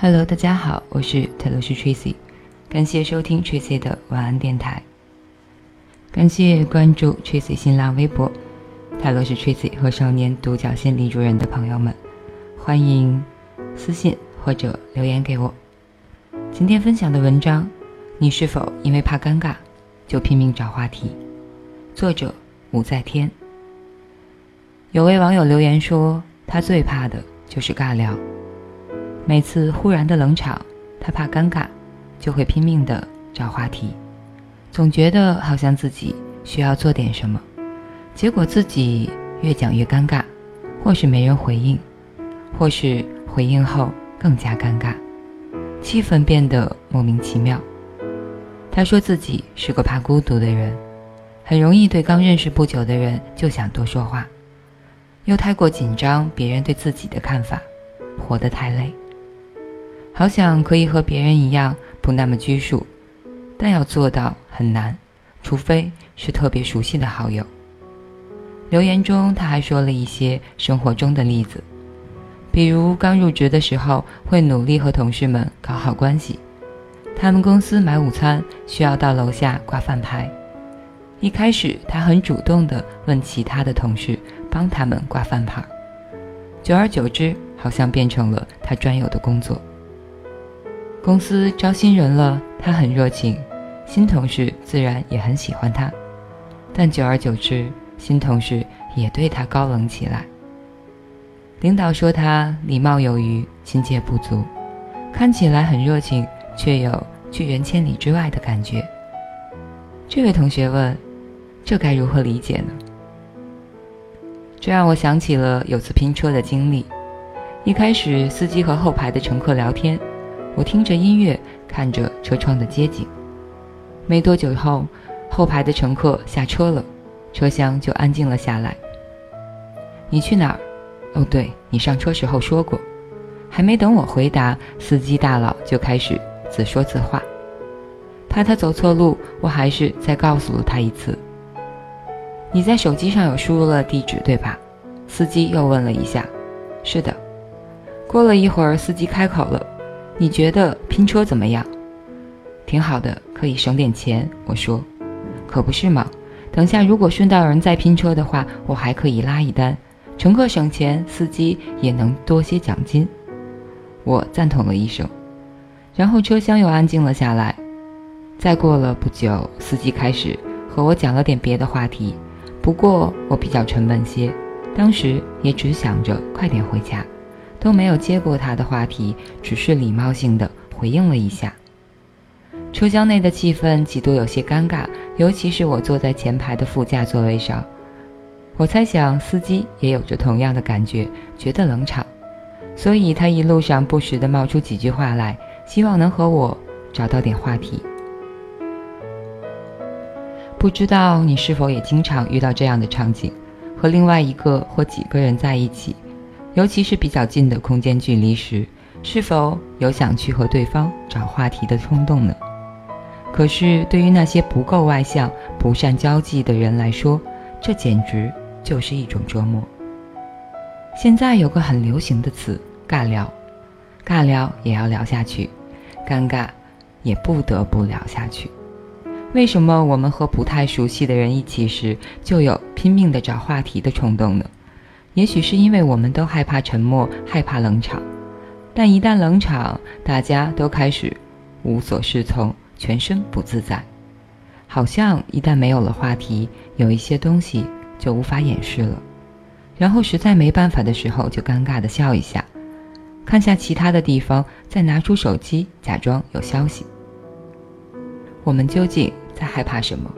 Hello，大家好，我是泰罗斯 Tracy，感谢收听 Tracy 的晚安电台，感谢关注 Tracy 新浪微博泰罗斯 Tracy 和少年独角仙李主任的朋友们，欢迎私信或者留言给我。今天分享的文章，你是否因为怕尴尬就拼命找话题？作者武在天。有位网友留言说，他最怕的就是尬聊。每次忽然的冷场，他怕尴尬，就会拼命的找话题，总觉得好像自己需要做点什么，结果自己越讲越尴尬，或是没人回应，或是回应后更加尴尬，气氛变得莫名其妙。他说自己是个怕孤独的人，很容易对刚认识不久的人就想多说话，又太过紧张别人对自己的看法，活得太累。好想可以和别人一样不那么拘束，但要做到很难，除非是特别熟悉的好友。留言中他还说了一些生活中的例子，比如刚入职的时候会努力和同事们搞好关系，他们公司买午餐需要到楼下挂饭牌，一开始他很主动地问其他的同事帮他们挂饭牌，久而久之好像变成了他专有的工作。公司招新人了，他很热情，新同事自然也很喜欢他。但久而久之，新同事也对他高冷起来。领导说他礼貌有余，亲切不足，看起来很热情，却有拒人千里之外的感觉。这位同学问：“这该如何理解呢？”这让我想起了有次拼车的经历。一开始，司机和后排的乘客聊天。我听着音乐，看着车窗的街景。没多久后，后排的乘客下车了，车厢就安静了下来。你去哪儿？哦，对你上车时候说过。还没等我回答，司机大佬就开始自说自话。怕他走错路，我还是再告诉了他一次。你在手机上有输入了地址对吧？司机又问了一下。是的。过了一会儿，司机开口了。你觉得拼车怎么样？挺好的，可以省点钱。我说，可不是嘛。等下如果顺道有人再拼车的话，我还可以拉一单，乘客省钱，司机也能多些奖金。我赞同了一声，然后车厢又安静了下来。再过了不久，司机开始和我讲了点别的话题，不过我比较沉闷些，当时也只想着快点回家。都没有接过他的话题，只是礼貌性的回应了一下。车厢内的气氛几度有些尴尬，尤其是我坐在前排的副驾座位上。我猜想司机也有着同样的感觉，觉得冷场，所以他一路上不时的冒出几句话来，希望能和我找到点话题。不知道你是否也经常遇到这样的场景，和另外一个或几个人在一起。尤其是比较近的空间距离时，是否有想去和对方找话题的冲动呢？可是对于那些不够外向、不善交际的人来说，这简直就是一种折磨。现在有个很流行的词“尬聊”，尬聊也要聊下去，尴尬也不得不聊下去。为什么我们和不太熟悉的人一起时，就有拼命的找话题的冲动呢？也许是因为我们都害怕沉默，害怕冷场，但一旦冷场，大家都开始无所适从，全身不自在，好像一旦没有了话题，有一些东西就无法掩饰了。然后实在没办法的时候，就尴尬的笑一下，看下其他的地方，再拿出手机假装有消息。我们究竟在害怕什么？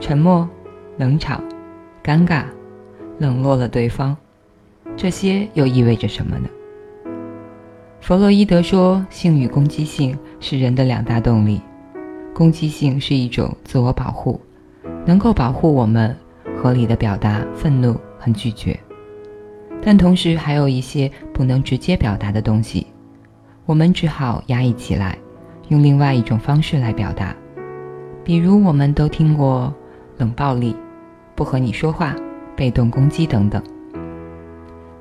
沉默、冷场、尴尬。冷落了对方，这些又意味着什么呢？弗洛伊德说，性与攻击性是人的两大动力。攻击性是一种自我保护，能够保护我们合理的表达愤怒和拒绝，但同时还有一些不能直接表达的东西，我们只好压抑起来，用另外一种方式来表达。比如，我们都听过冷暴力，不和你说话。被动攻击等等，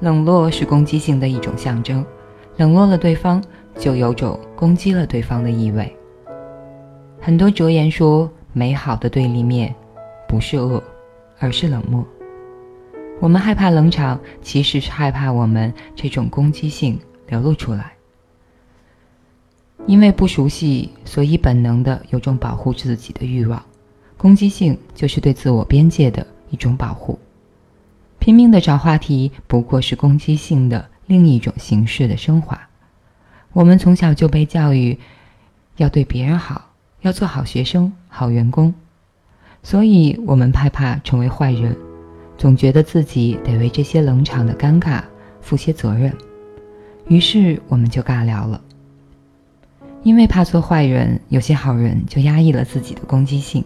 冷落是攻击性的一种象征。冷落了对方，就有种攻击了对方的意味。很多哲言说，美好的对立面不是恶，而是冷漠。我们害怕冷场，其实是害怕我们这种攻击性流露出来。因为不熟悉，所以本能的有种保护自己的欲望。攻击性就是对自我边界的一种保护。拼命的找话题，不过是攻击性的另一种形式的升华。我们从小就被教育，要对别人好，要做好学生、好员工，所以我们害怕成为坏人，总觉得自己得为这些冷场的尴尬负些责任，于是我们就尬聊了。因为怕做坏人，有些好人就压抑了自己的攻击性，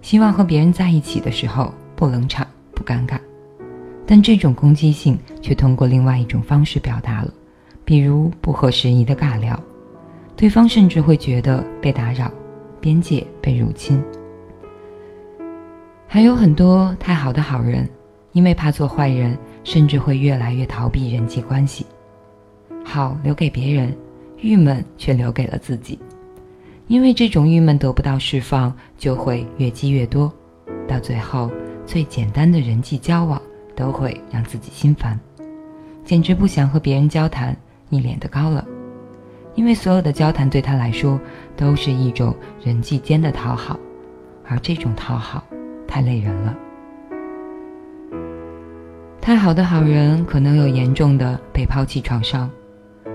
希望和别人在一起的时候不冷场、不尴尬。但这种攻击性却通过另外一种方式表达了，比如不合时宜的尬聊，对方甚至会觉得被打扰，边界被入侵。还有很多太好的好人，因为怕做坏人，甚至会越来越逃避人际关系，好留给别人，郁闷却留给了自己，因为这种郁闷得不到释放，就会越积越多，到最后最简单的人际交往。都会让自己心烦，简直不想和别人交谈，一脸的高冷，因为所有的交谈对他来说都是一种人际间的讨好，而这种讨好太累人了。太好的好人可能有严重的被抛弃创伤，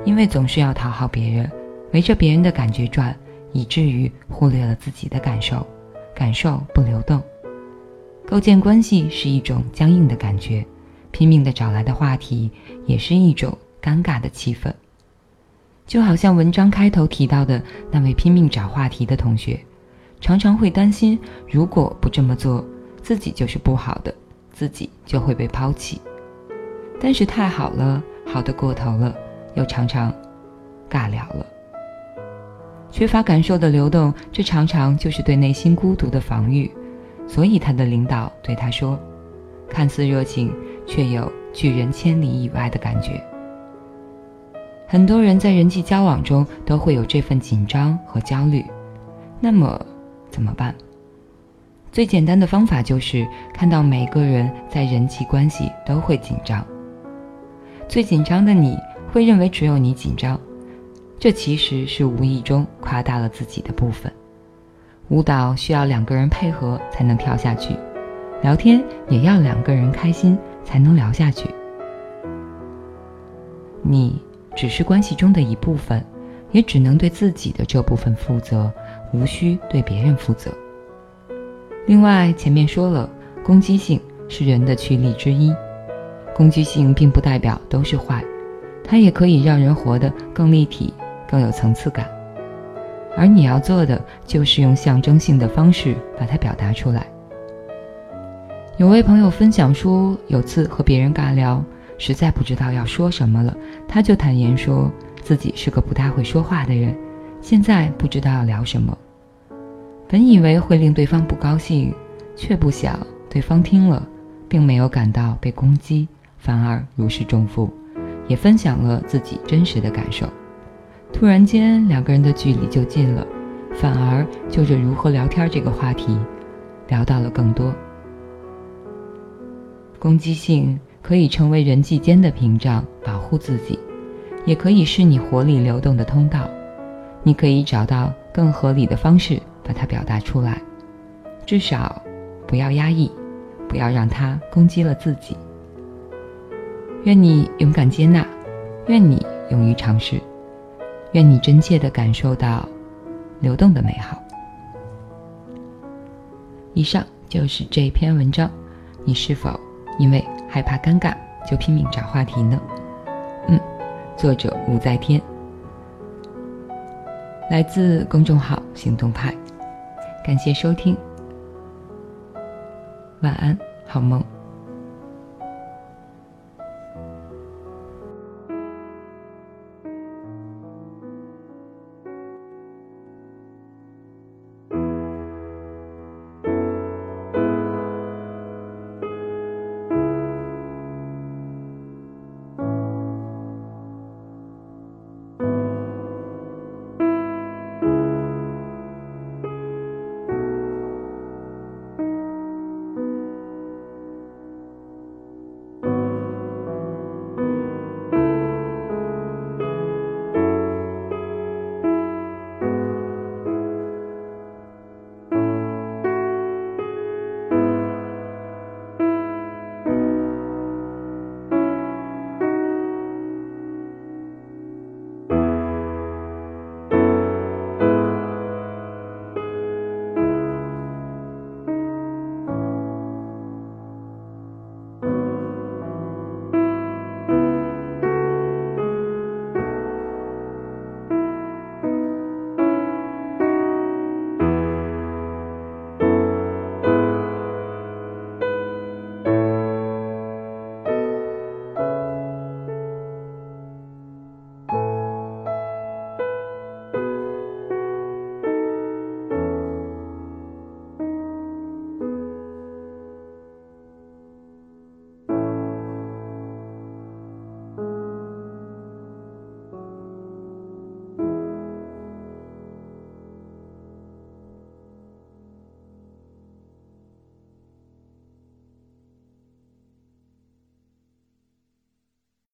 因为总是要讨好别人，围着别人的感觉转，以至于忽略了自己的感受，感受不流动。构建关系是一种僵硬的感觉，拼命的找来的话题也是一种尴尬的气氛。就好像文章开头提到的那位拼命找话题的同学，常常会担心，如果不这么做，自己就是不好的，自己就会被抛弃。但是太好了，好的过头了，又常常尬聊了。缺乏感受的流动，这常常就是对内心孤独的防御。所以，他的领导对他说：“看似热情，却有拒人千里以外的感觉。”很多人在人际交往中都会有这份紧张和焦虑，那么怎么办？最简单的方法就是看到每个人在人际关系都会紧张。最紧张的你会认为只有你紧张，这其实是无意中夸大了自己的部分。舞蹈需要两个人配合才能跳下去，聊天也要两个人开心才能聊下去。你只是关系中的一部分，也只能对自己的这部分负责，无需对别人负责。另外，前面说了，攻击性是人的驱力之一，攻击性并不代表都是坏，它也可以让人活得更立体、更有层次感。而你要做的就是用象征性的方式把它表达出来。有位朋友分享说，有次和别人尬聊，实在不知道要说什么了，他就坦言说自己是个不太会说话的人，现在不知道要聊什么。本以为会令对方不高兴，却不想对方听了，并没有感到被攻击，反而如释重负，也分享了自己真实的感受。突然间，两个人的距离就近了，反而就着如何聊天这个话题，聊到了更多。攻击性可以成为人际间的屏障，保护自己，也可以是你活力流动的通道。你可以找到更合理的方式把它表达出来，至少不要压抑，不要让它攻击了自己。愿你勇敢接纳，愿你勇于尝试。愿你真切的感受到流动的美好。以上就是这篇文章，你是否因为害怕尴尬就拼命找话题呢？嗯，作者吴在天，来自公众号行动派，感谢收听，晚安，好梦。